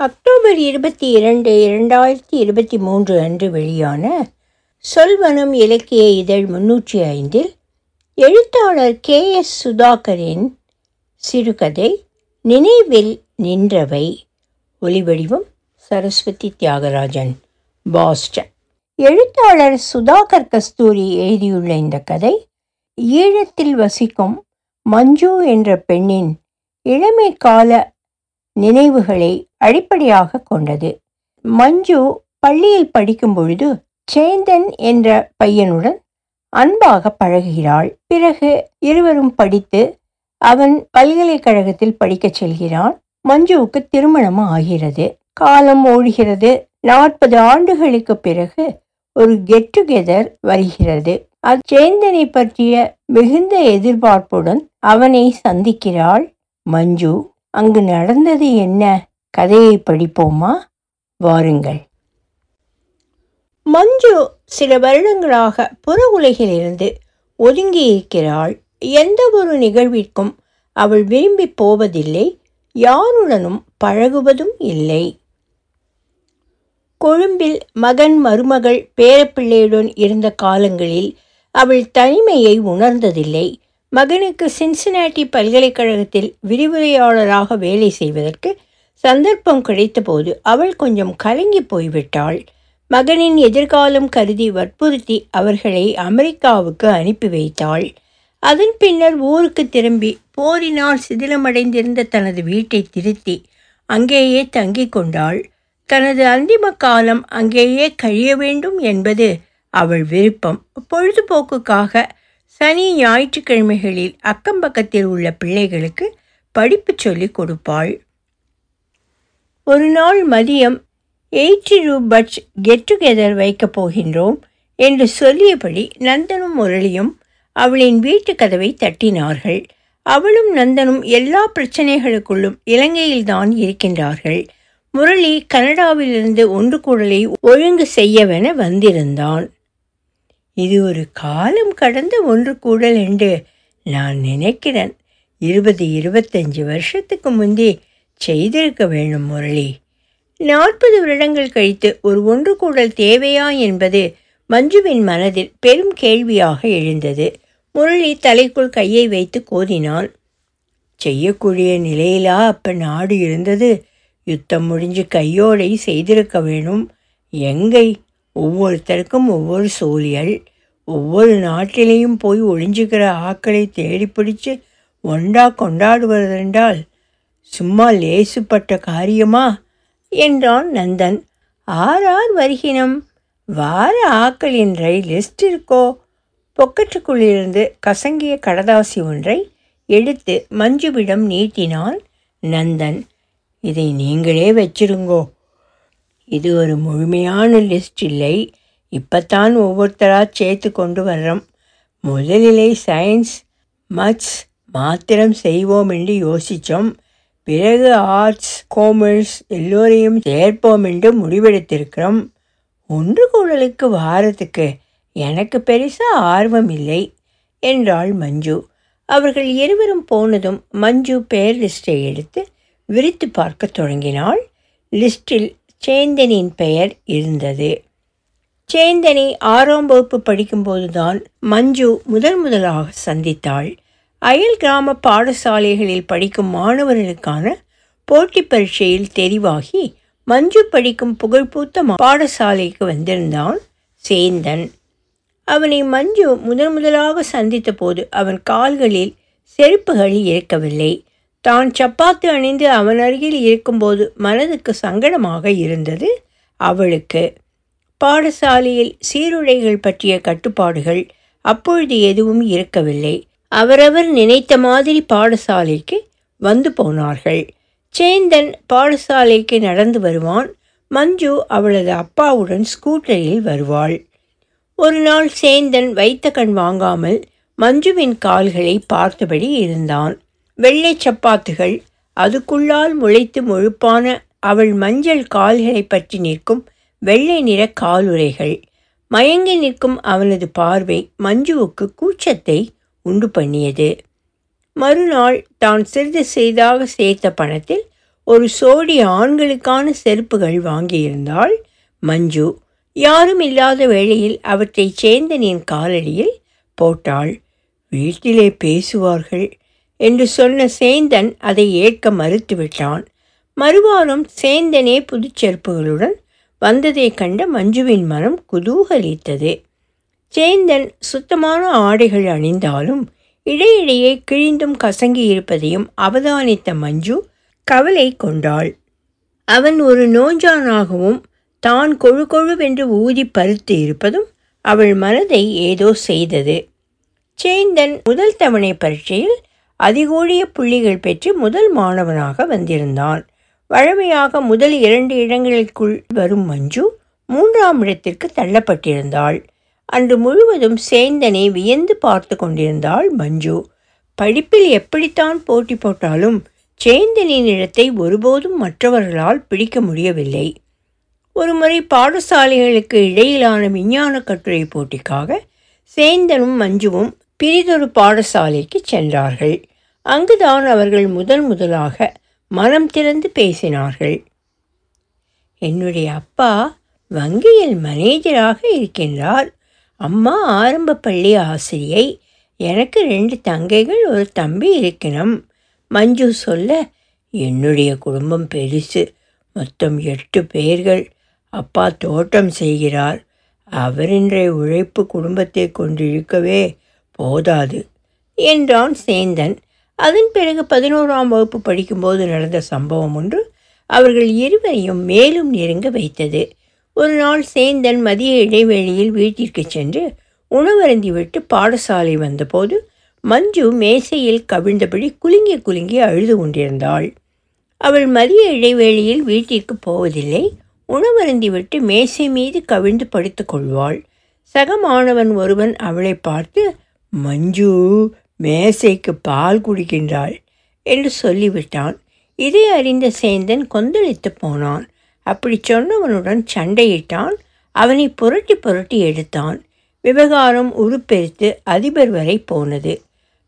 October இருபத்தி இரண்டு இரண்டாயிரத்தி இருபத்தி மூன்று அன்று வெளியான சொல்வனம் இலக்கிய இதழ் முன்னூற்றி ஐந்தில் எழுத்தாளர் கே. எஸ். சுதாகரின் சிறுகதை நினைவில் நின்றவை. ஒலிவடிவம் சரஸ்வதி தியாகராஜன் பாஸ்டன். எழுத்தாளர் சுதாகர் கஸ்தூரி எழுதியுள்ள இந்த கதை ஈழத்தில் வசிக்கும் மஞ்சு என்ற பெண்ணின் இளமை கால நினைவுகளை அடிப்படையாக கொண்டது. மஞ்சு பள்ளியில் படிக்கும் பொழுது சேந்தன் என்ற பையனுடன் அன்பாக பழகுகிறாள். பிறகு இருவரும் படித்து அவன் பல்கலைக்கழகத்தில் படிக்கச் செல்கிறான். மஞ்சுவுக்கு திருமணம் ஆகிறது. காலம் ஓடுகிறது. நாற்பது ஆண்டுகளுக்கு பிறகு ஒரு கெட் டுகெதர் வருகிறது. அச்சேந்தனை பற்றிய மிகுந்த எதிர்பார்ப்புடன் அவனை சந்திக்கிறாள் மஞ்சு. அங்கு நடந்தது என்ன? கதையை படிப்போமா? வாருங்கள். மஞ்சு சில வருடங்களாக புற உலகிலிருந்து ஒதுங்கி இருக்கிறாள் எந்த ஒரு நிகழ்விற்கும் அவள் விரும்பி போவதில்லை. யாருடனும் பழகுவதும் இல்லை. கொழும்பில் மகன் மருமகள் பேரப்பிள்ளையுடன் இருந்த காலங்களில் அவள் தனிமையை உணர்ந்ததில்லை. மகனுக்கு சின்சினாட்டி பல்கலைக்கழகத்தில் விரிவுரையாளராக வேலை செய்வதற்கு சந்தர்ப்பம் கிடைத்தபோது அவள் கொஞ்சம் கலங்கி போய்விட்டாள். மகனின் எதிர்காலம் கருதி வற்புறுத்தி அவர்களை அமெரிக்காவுக்கு அனுப்பி வைத்தாள். அதன் பின்னர் ஊருக்கு திரும்பி போரினால் சிதிலமடைந்திருந்த தனது வீட்டை திருத்தி அங்கேயே தங்கி கொண்டாள். தனது அந்திம காலம் அங்கேயே கழிய வேண்டும் என்பது அவள் விருப்பம். பொழுதுபோக்குக்காக சனி ஞாயிற்றுக்கிழமைகளில் அக்கம் பக்கத்தில் உள்ள பிள்ளைகளுக்கு படிப்பு சொல்லிக் கொடுப்பாள். ஒரு நாள் மதியம் எயிட்டி ரூபட்ஸ் கெட் டுகெதர் வைக்கப் போகின்றோம் என்று சொல்லியபடி நந்தனும் முரளியும் அவளின் வீட்டு கதவை தட்டினார்கள். அவளும் நந்தனும் எல்லா பிரச்சனைகளுக்குள்ளும் இலங்கையில்தான் இருக்கின்றார்கள். முரளி கனடாவிலிருந்து ஒன்று கூடலை ஒழுங்கு செய்யவென வந்திருந்தான். இது ஒரு காலம் கடந்த ஒன்று கூடல் என்று நான் நினைக்கிறேன். இருபது இருபத்தஞ்சு வருஷத்துக்கு முந்தி செய்திருக்க வேணும் முரளி. நாற்பது வருடங்கள் கழித்து ஒரு ஒன்று கூடல் தேவையா என்பது மஞ்சுவின் மனதில் பெரும் கேள்வியாக எழுந்தது. முரளி தலைக்குள் கையை வைத்து கோதினான். செய்யக்கூடிய நிலையிலா அப்ப நாடு இருந்தது? யுத்தம் முடிஞ்சு கையோடை செய்திருக்க வேணும். எங்கை? ஒவ்வொருத்தருக்கும் ஒவ்வொரு சூழியல். ஒவ்வொரு நாட்டிலையும் போய் ஒளிஞ்சுக்கிற ஆக்களை தேடி பிடிச்சு ஒண்டா கொண்டாடுவதென்றால் சும்மா லேசுப்பட்ட காரியமா? என்றான் நந்தன். ஆறார் வருகினம் வார ஆக்களின் ரயில் லிஸ்ட் இருக்கோ? பொக்கெட்டுக்குள்ளிருந்து கசங்கிய கடதாசி ஒன்றை எடுத்து மஞ்சுவிடம் நீட்டினான் நந்தன். இதை நீங்களே வச்சிருங்கோ. இது ஒரு முழுமையான லிஸ்ட் இல்லை. இப்போத்தான் ஒவ்வொருத்தராக சேர்த்து கொண்டு வர்றோம். முதலிலே சயின்ஸ் மத்ஸ் மாத்திரம் செய்வோம் என்று யோசித்தோம் பிறகு ஆர்ட்ஸ் காமர்ஸ் எல்லோரையும் சேர்ப்போம் என்று முடிவெடுத்திருக்கிறோம். ஒன்று கூடலுக்கு வாரத்துக்கு எனக்கு பெருசாக ஆர்வம் இல்லை என்றாள் மஞ்சு. அவர்கள் இருவரும் போனதும் மஞ்சு பெயர் லிஸ்ட்டை எடுத்து விரித்து பார்க்க தொடங்கினாள். லிஸ்டில் சேந்தனின் பெயர் இருந்தது. சேந்தனை ஆறாம் வகுப்பு படிக்கும்போதுதான் மஞ்சு முதல் முதலாக சந்தித்தாள். அயல் கிராம பாடசாலைகளில் படிக்கும் மாணவர்களுக்கான போட்டி பரீட்சையில் தெரிவாகி மஞ்சு படிக்கும் புகழ்பூத்த பாடசாலைக்கு வந்திருந்தான் சேந்தன். அவனை மஞ்சு முதன் முதலாக சந்தித்த போது அவன் கால்களில் செருப்புகள் இருக்கவில்லை தான் சப்பாத்து அணிந்து அவன் அருகில் இருக்கும்போது மனதுக்கு சங்கடமாக இருந்தது அவளுக்கு. பாடசாலையில் சீருடைகள் பற்றிய கட்டுப்பாடுகள் அப்பொழுது எதுவும் இருக்கவில்லை. அவரவர் நினைத்த மாதிரி பாடசாலைக்கு வந்து போனார்கள். சேந்தன் பாடசாலைக்கு நடந்து வருவான். மஞ்சு அவளது அப்பாவுடன் ஸ்கூட்டரில் வருவாள். ஒரு நாள் சேந்தன் வைத்த கண் வாங்காமல் மஞ்சுவின் கால்களை பார்த்தபடி இருந்தான். வெள்ளை சப்பாத்துகள் அதுக்குள்ளால் முளைத்து முழுப்பான அவள் மஞ்சள் கால்களை பற்றி நிற்கும் வெள்ளை நிற காலுறைகள். மயங்கி நிற்கும் அவனது பார்வை மஞ்சுவுக்கு கூச்சத்தை உண்டு பண்ணியது. மறுநாள் தான் சிறிது சிறிதாக சேர்த்த பணத்தில் ஒரு சோடி ஆண்களுக்கான செருப்புகள் வாங்கியிருந்தாள் மஞ்சு. யாரும் இல்லாத வேளையில் அவற்றை சேந்தனின் காலடியில் போட்டாள். வீட்டிலே பேசுவார்கள் என்று சொன்ன சேந்தன் அதை ஏற்க மறுத்துவிட்டான். மறுவாரம் சேந்தனே புதுச்செருப்புகளுடன் வந்ததை கண்ட மஞ்சுவின் மனம் குதூகலித்தது. சேந்தன் சுத்தமான ஆடைகள் அணிந்தாலும் இடையிடையே கிழிந்தும் கசங்கி இருப்பதையும் அவதானித்த மஞ்சு கவலை கொண்டாள். அவன் ஒரு நோஞ்சானாகவும் தான் கொழு கொழுவென்று ஊதி பருத்து இருப்பதும் அவள் மனதை ஏதோ செய்தது. சேந்தன் முதல் தவணை பரீட்சையில் அதிகூடிய புள்ளிகள் பெற்று முதல் மாணவனாக வந்திருந்தான். வழமையாக முதல் இரண்டு இடங்களுக்குள் வரும் மஞ்சு மூன்றாம் இடத்திற்கு தள்ளப்பட்டிருந்தாள். அன்று முழுவதும் சேந்தனை வியந்து பார்த்து கொண்டிருந்தாள் மஞ்சு. படிப்பில் எப்படித்தான் போட்டி போட்டாலும் சேந்தனின் இடத்தை ஒருபோதும் மற்றவர்களால் பிடிக்க முடியவில்லை. ஒருமுறை பாடசாலைகளுக்கு இடையிலான விஞ்ஞான கட்டுரை போட்டிக்காக சேந்தனும் மஞ்சுவும் பிரிதொரு பாடசாலைக்கு சென்றார்கள். அங்குதான் அவர்கள் முதல் முதலாக மனம் திறந்து பேசினார்கள். என்னுடைய அப்பா வங்கியில் மேனேஜராக இருக்கின்றார். அம்மா ஆரம்ப பள்ளி ஆசிரியை. எனக்கு ரெண்டு தங்கைகள் ஒரு தம்பி இருக்கணும். மஞ்சு சொல்ல என்னுடைய குடும்பம் பெருசு. மொத்தம் எட்டு பேர்கள். அப்பா தோட்டம் செய்கிறார். அவரின்றைய உழைப்பு குடும்பத்தை கொண்டிருக்கவே போதாது என்றான் சேந்தன். அதன் பிறகு பதினோராம் வகுப்பு படிக்கும்போது நடந்த சம்பவம் ஒன்று அவர்கள் இருவரையும் மேலும் நெருங்க வைத்தது. ஒரு நாள் சேந்தன் மதிய இடைவேளையில் வீட்டிற்கு சென்று உணவருந்திவிட்டு பாடசாலை வந்தபோது மஞ்சு மேசையில் கவிழ்ந்தபடி குலுங்கி குலுங்கி அழுது கொண்டிருந்தாள். அவள் மதிய இடைவேளையில் வீட்டிற்கு போவதில்லை உணவருந்திவிட்டு மேசை மீது கவிழ்ந்து படுத்துக் கொள்வாள். சக மாணவன் ஒருவன் அவளை பார்த்து மஞ்சு மேசைக்கு பால் குடிக்கின்றாள் என்று சொல்லிவிட்டான். இதை அறிந்த சேந்தன் கொந்தளித்து போனான். அப்படி சொன்னவனுடன் சண்டையிட்டான். அவனை புரட்டி புரட்டி எடுத்தான். விவகாரம் உருப்பெருத்து அதிபர் வரை போனது.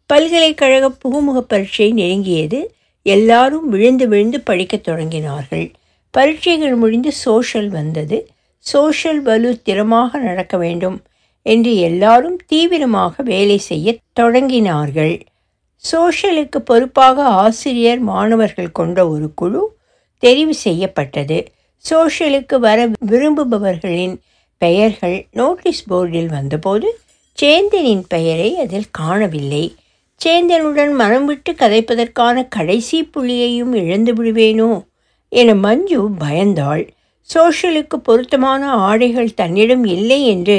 பல்கலைக்கழக புகுமுக பரீட்சை நெருங்கியது. எல்லாரும் விழுந்து விழுந்து படிக்கத் தொடங்கினார்கள். பரீட்சைகள் முடிந்து சோஷல் வந்தது. சோஷல் வலு திறமாக நடக்க வேண்டும். என்று எல்லாரும் தீவிரமாக வேலை செய்ய தொடங்கினார்கள். சோஷலுக்கு பொறுப்பாக ஆசிரியர் மாணவர்கள் கொண்ட ஒரு குழு தெரிவு செய்யப்பட்டது. சோஷலுக்கு வர விரும்புபவர்களின் பெயர்கள் நோட்டீஸ் போர்டில் வந்தபோது சேந்தனின் பெயரை அதில் காணவில்லை. சேந்தனுடன் மனம் விட்டு கதைப்பதற்கான கடைசி புள்ளியையும் இழந்து விடுவேனோ என மஞ்சு பயந்தாள். சோஷலுக்கு பொருத்தமான ஆடைகள் தன்னிடம் இல்லை என்று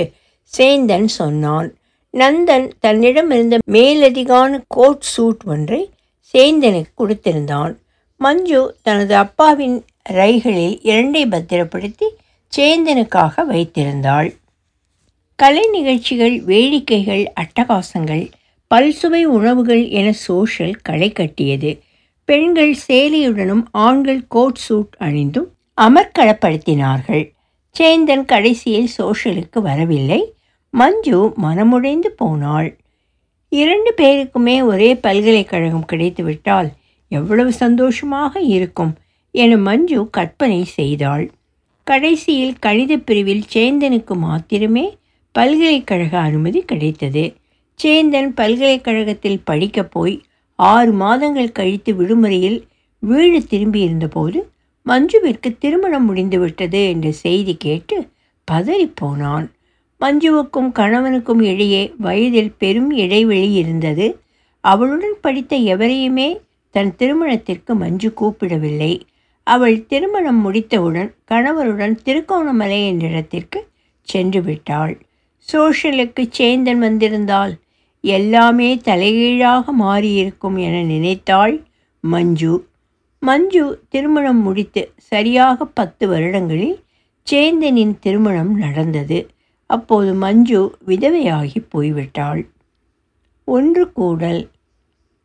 சேந்தன் சொன்னான். நந்தன் தன்னிடமிருந்த மேலதிகான கோட் சூட் ஒன்றை சேந்தனுக்கு கொடுத்திருந்தான். மஞ்சு தனது அப்பாவின் ரைகளில் இரண்டை பத்திரப்படுத்தி சேந்தனுக்காக வைத்திருந்தாள். கலை நிகழ்ச்சிகள் வேடிக்கைகள் அட்டகாசங்கள் பல்சுவை உணவுகள் என சோஷல் களை கட்டியது. பெண்கள் சேலையுடனும் ஆண்கள் கோட் சூட் அணிந்தும் அமர்க்களப்படுத்தினார்கள். சேந்தன் கடைசியில் சோஷலுக்கு வரவில்லை. மஞ்சு மனமுடைந்து போனாள். இரண்டு பேருக்குமே ஒரே பல்கலைக்கழகம் கிடைத்துவிட்டால் எவ்வளவு சந்தோஷமாக இருக்கும் என மஞ்சு கற்பனை செய்தாள். கடைசியில் கணித பிரிவில் சேந்தனுக்கு மாத்திரமே பல்கலைக்கழக அனுமதி கிடைத்தது. சேந்தன் பல்கலைக்கழகத்தில் படிக்கப் போய் ஆறு மாதங்கள் கழித்து விடுமுறையில் வீடு திரும்பியிருந்தபோது மஞ்சுவிற்கு திருமணம் முடிந்துவிட்டது என்ற செய்தி கேட்டு பதறிப்போனான் மஞ்சுவுக்கும் கணவனுக்கும் இடையே வயதில் பெரும் இடைவெளி இருந்தது. அவளுடன் படித்த எவரையுமே தன் திருமணத்திற்கு மஞ்சு கூப்பிடவில்லை. அவள் திருமணம் முடித்தவுடன் கணவருடன் திருக்கோணமலை என்ற இடத்திற்கு சென்று விட்டாள். சோஷலுக்கு சேந்தன் வந்திருந்தால் எல்லாமே தலைகீழாக மாறியிருக்கும் என நினைத்தாள் மஞ்சு. மஞ்சு திருமணம் முடித்து சரியாக பத்து வருடங்களில் சேந்தனின் திருமணம் நடந்தது. அப்போது மஞ்சு விதவையாகி போய்விட்டாள். ஒன்று கூடல்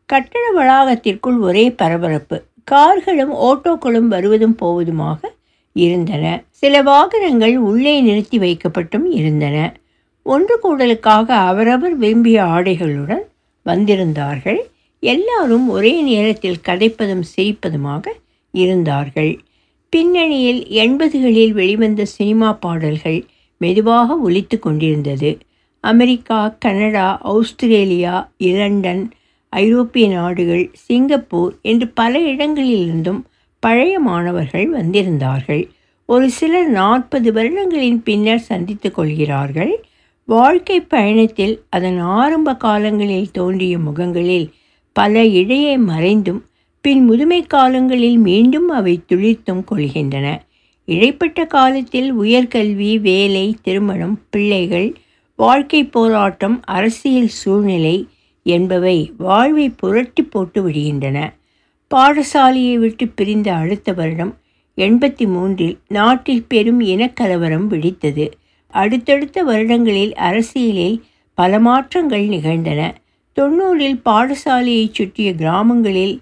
கட்டட வளாகத்திற்குள் ஒரே பரபரப்பு. கார்களும் ஓட்டோக்களும் வருவதும் போவதுமாக இருந்தன. சில வாகனங்கள் உள்ளே நிறுத்தி வைக்கப்பட்டும் இருந்தன. ஒன்று கூடலுக்காக அவரவர் விரும்பிய ஆடைகளுடன் வந்திருந்தார்கள். எல்லாரும் ஒரே நேரத்தில் கதைப்பதும் சிரிப்பதுமாக இருந்தார்கள். பின்னணியில் எண்பதுகளில் வெளிவந்த சினிமா பாடல்கள் மெதுவாக ஒலித்து கொண்டிருந்தது. அமெரிக்கா கனடா ஆஸ்திரேலியா இலண்டன் ஐரோப்பிய நாடுகள் சிங்கப்பூர் என்று பல இடங்களிலிருந்தும் பழைய மாணவர்கள் வந்திருந்தார்கள். ஒரு சிலர் நாற்பது வருடங்களின் பின்னர் சந்தித்து கொள்கிறார்கள். வாழ்க்கை பயணத்தில் அதன் ஆரம்ப காலங்களில் தோன்றிய முகங்களில் பல இடையே மறைந்தும் பின் முதுமை காலங்களில் மீண்டும் அவை துளிர்த்தும் கொள்கின்றன. இடைப்பட்ட காலத்தில் உயர்கல்வி வேலை திருமணம் பிள்ளைகள் வாழ்க்கை போராட்டம் அரசியல் சூழ்நிலை என்பவை வாழ்வை புரட்டி போட்டு விடுகின்றன. பாடசாலையை விட்டு பிரிந்த அடுத்த வருடம் எண்பத்தி மூன்றில் நாட்டில் பெரும் இனக்கலவரம் வெடித்தது. அடுத்தடுத்த வருடங்களில் அரசியலில் பல மாற்றங்கள் நிகழ்ந்தன. தொண்ணூறில் பாடசாலையைச் சுற்றிய கிராமங்களில்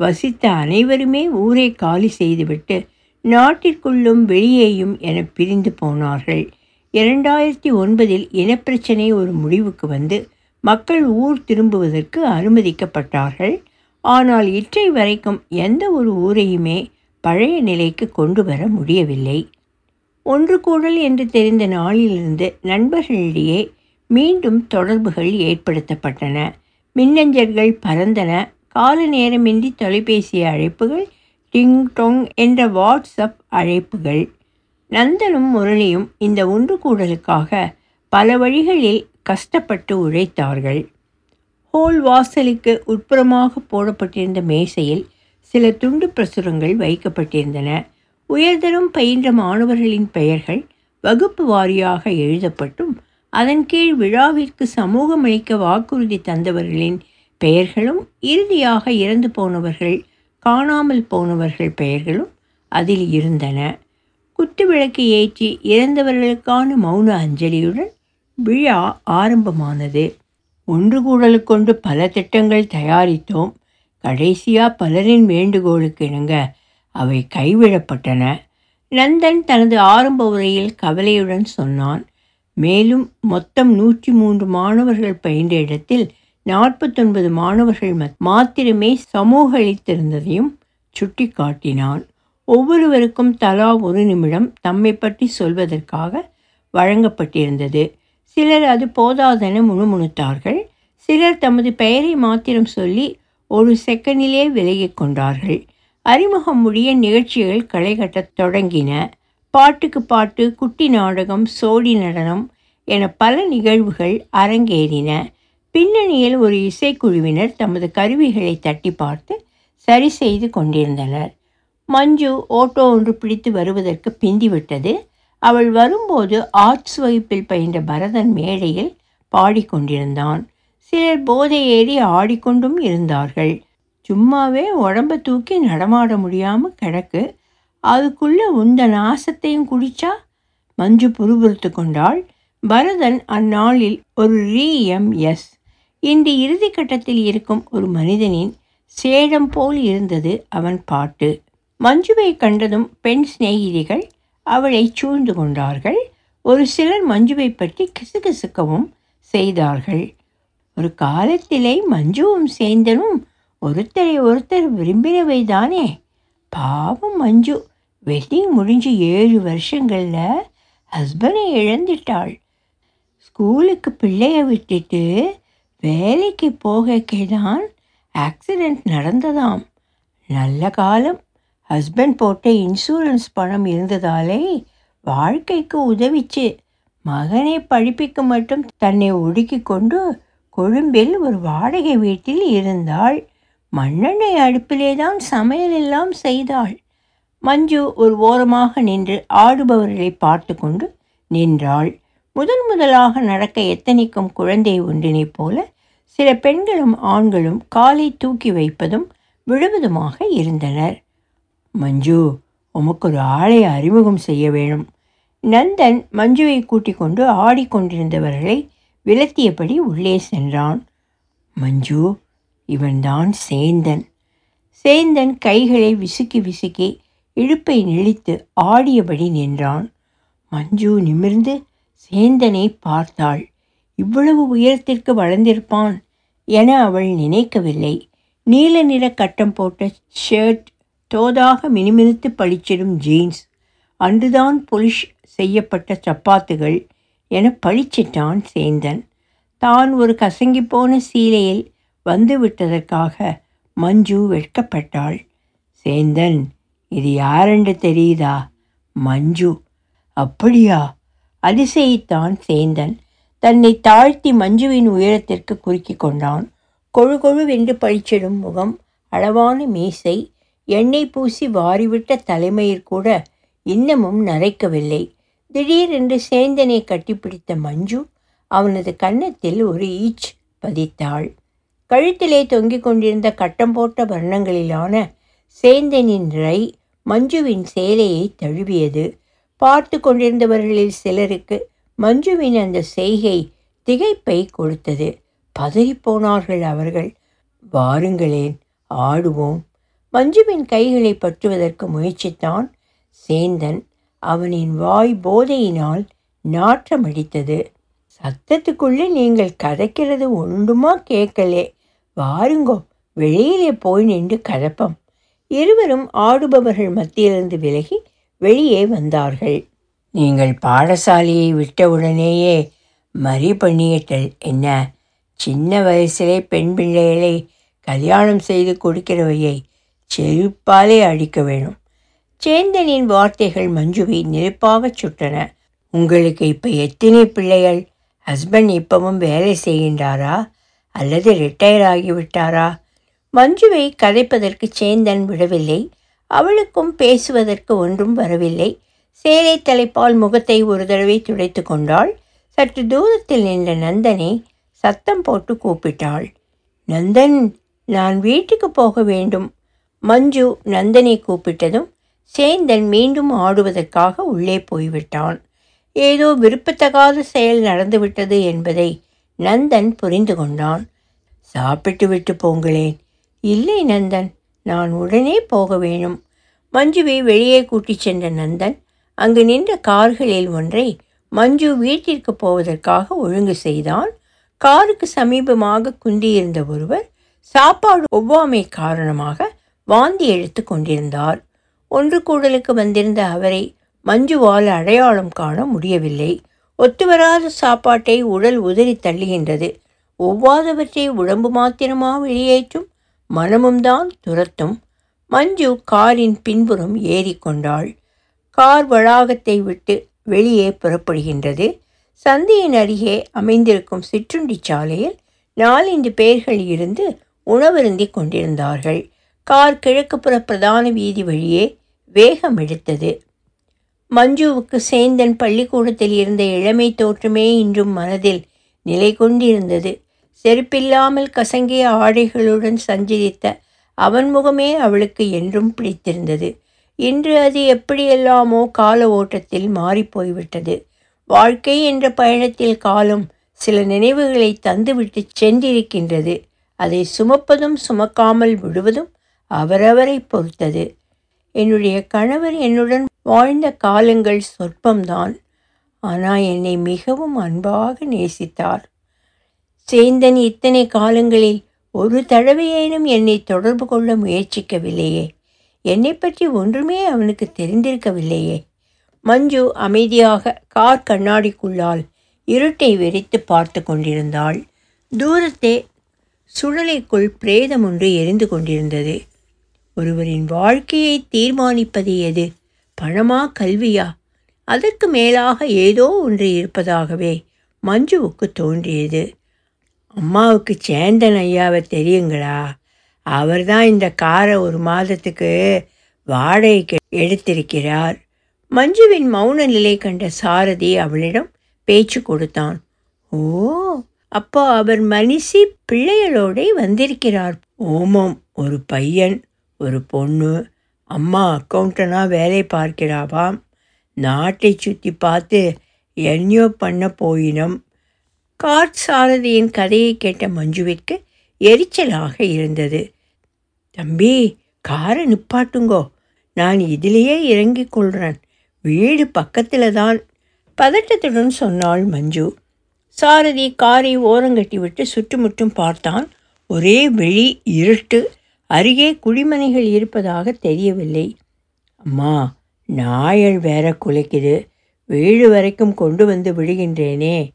வசித்த அனைவருமே ஊரை காலி செய்துவிட்டு நாட்டிற்குள்ளும் வெளியேயும் என பிரிந்து போனார்கள். இரண்டாயிரத்தி ஒன்பதில் இனப்பிரச்சனை ஒரு முடிவுக்கு வந்து மக்கள் ஊர் திரும்புவதற்கு அனுமதிக்கப்பட்டார்கள். ஆனால் இற்றை வரைக்கும் எந்த ஒரு ஊரையுமே பழைய நிலைக்கு கொண்டு வர முடியவில்லை. ஒன்று கூடல் என்று தெரிந்த நாளிலிருந்து நண்பர்களிடையே மீண்டும் தொடர்புகள் ஏற்படுத்தப்பட்டன. மின்னஞ்சல்கள் பறந்தன. கால நேரமின்றி தொலைபேசி அழைப்புகள் டிங் டொங் என்ற வாட்ஸ்அப் அழைப்புகள். நந்தனும் முரளியும் இந்த ஒன்று கூடலுக்காக பல வழிகளில் கஷ்டப்பட்டு உழைத்தார்கள். ஹோல் வாசலுக்கு உட்புறமாக போடப்பட்டிருந்த மேசையில் சில துண்டு பிரசுரங்கள் வைக்கப்பட்டிருந்தன. உயர்தரம் பயின்ற மாணவர்களின் பெயர்கள் வகுப்பு வாரியாக எழுதப்பட்டும் அதன் கீழ் விழாவிற்கு சமூகமளிக்க வாக்குறுதி தந்தவர்களின் பெயர்களும் இறுதியாக இறந்து போனவர்கள் காணாமல் போனவர்கள் பெயர்களும் அதில் இருந்தன. குத்துவிளக்கு ஏற்றி இறந்தவர்களுக்கான மௌன அஞ்சலியுடன் விழா ஆரம்பமானது. ஒன்று கூடலுக்கொண்டு பல திட்டங்கள் தயாரித்தோம். கடைசியாக பலரின் வேண்டுகோளுக்கு இணங்க அவை கைவிடப்பட்டன. நந்தன் தனது ஆரம்ப உரையில் கவலையுடன் சொன்னான் மேலும் மொத்தம் நூற்றி மூன்று மாணவர்கள் பயின்ற இடத்தில் நாற்பத்தொன்பது மாணவர்கள் மாத்திரமே சமூக அளித்திருந்ததையும் சுட்டி காட்டினான் ஒவ்வொருவருக்கும் தலா ஒரு நிமிடம் தம்மை பற்றி சொல்வதற்காக வழங்கப்பட்டிருந்தது. சிலர் அது போதாதென முணுமுணுத்தார்கள். சிலர் தமது பெயரை மாத்திரம் சொல்லி ஒரு செகண்டிலே விலகிக் கொண்டார்கள். அறிமுகம் முடிய நிகழ்ச்சிகள் களை கட்டத் தொடங்கின. பாட்டுக்கு பாட்டு குட்டி நாடகம் சோடி நடனம் என பல நிகழ்வுகள் அரங்கேறின. பின்னணியில் ஒரு இசைக்குழுவினர் தமது கருவிகளை தட்டி பார்த்து சரி செய்து கொண்டிருந்தனர். மஞ்சு ஓட்டோ ஒன்று பிடித்து வருவதற்கு பிந்திவிட்டது. அவள் வரும்போது ஆர்ட்ஸ் வகுப்பில் பயின்ற பரதன் மேடையில் பாடிக்கொண்டிருந்தான். சிலர் போதை ஏறி ஆடிக்கொண்டும் இருந்தார்கள். சும்மாவே உடம்ப தூக்கி நடமாட முடியாமல் கிடக்கு. அதுக்குள்ளே உந்த நாசத்தையும் குடிச்சா? மஞ்சு புறுபுறுத்து கொண்டாள். பரதன் அந்நாளில் ஒரு ரீஎம்எஸ் இன்று இறுதி கட்டத்தில் இருக்கும் ஒரு மனிதனின் சேடம் போல் இருந்தது அவன் பாட்டு. மஞ்சுவை கண்டதும் பெண் சிநேகிதிகள் அவளை சூழ்ந்து கொண்டார்கள். ஒரு சிலர் மஞ்சுவை பற்றி கிசுகிசுக்கவும் செய்தார்கள். ஒரு காலத்திலே மஞ்சுவும் சேந்தனும் ஒருத்தரை ஒருத்தர் விரும்பினவை தானே பாவம் மஞ்சு வெட்டிங் முடிஞ்சு ஏழு வருஷங்களில் ஹஸ்பண்டை இழந்துட்டாள். ஸ்கூலுக்கு பிள்ளைய விட்டுட்டு வேலைக்கு போகக்கேதான் ஆக்சிடெண்ட் நடந்ததாம். நல்ல காலம். ஹஸ்பண்ட் போட்ட இன்சூரன்ஸ் பணம் இருந்ததாலே வாழ்க்கைக்கு உதவிச்சு. மகனை படிப்பிக்க மட்டும் தன்னை ஒடுக்கி கொண்டு கொழும்பில் ஒரு வாடகை வீட்டில் இருந்தாள். மண்ணெண்ணெய் அடுப்பிலே தான் சமையல் எல்லாம் செய்தாள். மஞ்சு ஒரு ஓரமாக நின்று ஆடுபவர்களை பார்த்து கொண்டு நின்றாள். முதன் முதலாக நடக்க எத்தனைக்கும் குழந்தை ஒன்றினைப் போல சில பெண்களும் ஆண்களும் காலை தூக்கி வைப்பதும் விழுவதுமாக இருந்தனர். மஞ்சு உமக்கு ஒரு ஆளை அறிமுகம் செய்ய வேணும். நந்தன் மஞ்சுவை கூட்டிக் கொண்டு ஆடிக்கொண்டிருந்தவர்களை விலத்தியபடி உள்ளே சென்றான். மஞ்சு இவன்தான் சேந்தன். சேந்தன் கைகளை விசுக்கி விசுக்கி இழுப்பை நெளித்து ஆடியபடி நின்றான். மஞ்சு நிமிர்ந்து சேந்தனை பார்த்தாள். இவ்வளவு உயரத்திற்கு வளர்ந்திருப்பான் என அவள் நினைக்கவில்லை. நீல நிற கட்டம் போட்ட ஷர்ட் தோதாக மினுமினுத்து பளிச்சிடும் ஜீன்ஸ் அன்றுதான் பொலிஷ் செய்யப்பட்ட சப்பாத்துகள் என பழிச்சிட்டான் சேந்தன். தான் ஒரு கசங்கி போன சீலையில் வந்து விட்டதற்காக மஞ்சு வெட்கப்பட்டாள். சேந்தன் இது யாரென்று தெரியுதா? மஞ்சு. அப்படியா? அதிசயித்தான் சேந்தன். தன்னை தாழ்த்தி மஞ்சுவின் உயரத்திற்கு குறுக்கிக் கொண்டான். கொழு கொழுவென்று பழிச்சிடும் முகம் அளவான மீசை எண்ணெய் பூசி வாரிவிட்ட தலைமையில் கூட இன்னமும் நரைக்கவில்லை. திடீரென்று சேந்தனை கட்டிப்பிடித்த மஞ்சு அவனது கன்னத்தில் ஒரு ஈச் பதித்தாள். கழுத்திலே தொங்கிக் கொண்டிருந்த கட்டம் போட்ட வர்ணங்களிலான சேந்தனின் ரை மஞ்சுவின் சேலையை தழுவியது. பார்த்து கொண்டிருந்தவர்களில் சிலருக்கு மஞ்சுவின் அந்த செய்கை திகைப்பை கொடுத்தது. பதறிப்போனார்கள் அவர்கள். வாருங்களேன் ஆடுவோம். மஞ்சுவின் கைகளை பற்றுவதற்கு முயற்சித்தான். சேந்தன் அவனின் வாய் போதையினால் நாற்றமடித்தது சத்தத்துக்குள்ளே நீங்கள் கதைக்கிறது ஒன்றுமா கேட்கலே. வாருங்கோ வெளியிலே போய் நின்று கதப்பம். இருவரும் ஆடுபவர்கள் மத்தியிலிருந்து விலகி வெளியே வந்தார்கள். நீங்கள் பாடசாலையை விட்டவுடனேயே மறி பண்ணியிட்டல் என்ன? சின்ன வயசிலே பெண் பிள்ளைகளை கல்யாணம் செய்து கொடுக்கிறவையை செருப்பாலே அடிக்க வேணும். சேந்தனின் வார்த்தைகள் மஞ்சுவை நெருப்பாகச் சுட்டன. உங்களுக்கு இப்போ எத்தனை பிள்ளைகள்? ஹஸ்பண்ட் இப்பவும் வேலை செய்கின்றாரா? அல்லது ரிட்டையர் ஆகிவிட்டாரா? மஞ்சுவை கதைப்பதற்கு சேந்தன் விடவில்லை. அவளுக்கும் பேசுவதற்கு ஒன்றும் வரவில்லை. சேலை தலைப்பால் முகத்தை ஒரு தடவை துடைத்து கொண்டாள். சற்று தூரத்தில் நின்ற நந்தனை சத்தம் போட்டு கூப்பிட்டாள். நந்தன் நான் வீட்டுக்கு போக வேண்டும். மஞ்சு நந்தனை கூப்பிட்டதும் சேந்தன் மீண்டும் ஆடுவதற்காக உள்ளே போய்விட்டான். ஏதோ விருப்பத்தகாத செயல் நடந்துவிட்டது என்பதை நந்தன் புரிந்து கொண்டான். சாப்பிட்டு விட்டு போங்களேன். இல்லை நந்தன் நான் உடனே போக வேணும். மஞ்சுவை வெளியே கூட்டிச் சென்ற நந்தன் அங்கு நின்ற கார்களில் ஒன்றை மஞ்சு வீட்டிற்கு போவதற்காக ஒழுங்கு செய்தான். காருக்கு சமீபமாக குந்தியிருந்த ஒருவர் சாப்பாடு ஒவ்வாமை காரணமாக வாந்தி எடுத்து கொண்டிருந்தார். ஒன்று கூடலுக்கு வந்திருந்த அவரை மஞ்சுவால் அடையாளம் காண முடியவில்லை. ஒத்துவராத சாப்பாட்டை உடல் உதறி தள்ளுகின்றது. ஒவ்வாதவற்றை உடம்பு மாத்திரமா வெளியேற்றும்? மனமும் தான் துரத்தும். மஞ்சு காரின் பின்புறம் ஏறிக்கொண்டாள். கார் வளாகத்தை விட்டு வெளியே புறப்படுகின்றது. சந்தையின் அருகே அமைந்திருக்கும் சிற்றுண்டி சாலையில் நாலஞ்சு பேர்கள் இருந்து உணவருந்தி கொண்டிருந்தார்கள். கார் கிழக்குப்புற பிரதான வீதி வழியே வேகம் எடுத்தது. மஞ்சுவுக்கு சேந்தன் பள்ளிக்கூடத்தில் இருந்த இளமை தோற்றமே இன்றும் மனதில் நிலை கொண்டிருந்தது செருப்பில்லாமல் கசங்கிய ஆடைகளுடன் சஞ்சரித்த அவன் முகமே அவளுக்கு என்றும் பிடித்திருந்தது. இன்று அது எப்படியெல்லாமோ கால ஓட்டத்தில் மாறிப்போய்விட்டது. வாழ்க்கை என்ற பயணத்தில் காலம் சில நினைவுகளை தந்துவிட்டு சென்றிருக்கின்றது. அதை சுமப்பதும் சுமக்காமல் விடுவதும் அவரவரை பொறுத்தது. என்னுடைய கணவர் என்னுடன் வாழ்ந்த காலங்கள் சொற்பம்தான். ஆனால் என்னை மிகவும் அன்பாக நேசித்தார். சேந்தன் இத்தனை காலங்களில் ஒரு தடவையேனும் என்னை தொடர்பு கொள்ள முயற்சிக்கவில்லையே. என்னை பற்றி ஒன்றுமே அவனுக்கு தெரிந்திருக்கவில்லையே. மஞ்சு அமைதியாக கார் கண்ணாடிக்குள்ளால் இருட்டை வெறித்து பார்த்து கொண்டிருந்தாள். தூரத்தே சுழலைக்குள் பிரேதம் ஒன்று எரிந்து கொண்டிருந்தது. ஒருவரின் வாழ்க்கையை தீர்மானிப்பது எது? பணமா கல்வியா? அதற்கு மேலாக ஏதோ ஒன்று இருப்பதாகவே மஞ்சுவுக்கு தோன்றியது. அம்மாவுக்கு சேந்தன் ஐயாவை தெரியுங்களா? அவர் தான் இந்த காரை ஒரு மாதத்துக்கு வாடகைக்கு எடுத்திருக்கிறார். மஞ்சுவின் மௌன நிலை கண்ட சாரதி அவளிடம் பேச்சு கொடுத்தான். ஓ அப்போ அவர் மனுஷி பிள்ளைகளோட வந்திருக்கிறார். ஓமம் ஒரு பையன் ஒரு பொண்ணு. அம்மா அக்கௌண்டனாக வேலை பார்க்கிறாவாம் நாட்டை சுற்றி பார்த்து என்யோ பண்ண போயினம். கார் சாரதியின் கதையை கேட்ட மஞ்சுவிற்கு எரிச்சலாக இருந்தது. தம்பி காரை நிப்பாட்டுங்கோ. நான் இதிலேயே இறங்கிக் கொள்கிறேன் வீடு பக்கத்தில் தான் பதட்டத்துடன் சொன்னாள் மஞ்சு. சாரதி காரை ஓரங்கட்டி விட்டு சுற்றுமுற்றும் பார்த்தான். ஒரே வெளி இருட்டு. அருகே குடிமனைகள் இருப்பதாக தெரியவில்லை. அம்மா நாயல் வேற குலைக்குது. வீடு வரைக்கும் கொண்டு வந்து விடுகின்றேனே.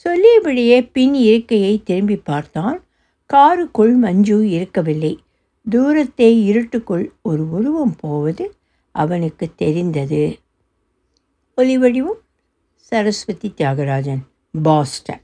சொல்லியபடியே பின் இருக்கையை திரும்பி பார்த்தான். காருக்குள் மஞ்சு இருக்கவில்லை. தூரத்தை இருட்டுக்குள் ஒரு உருவம் போவது அவனுக்கு தெரிந்தது. ஒலிவடிவும் சரஸ்வதி தியாகராஜன் பாஸ்டன்.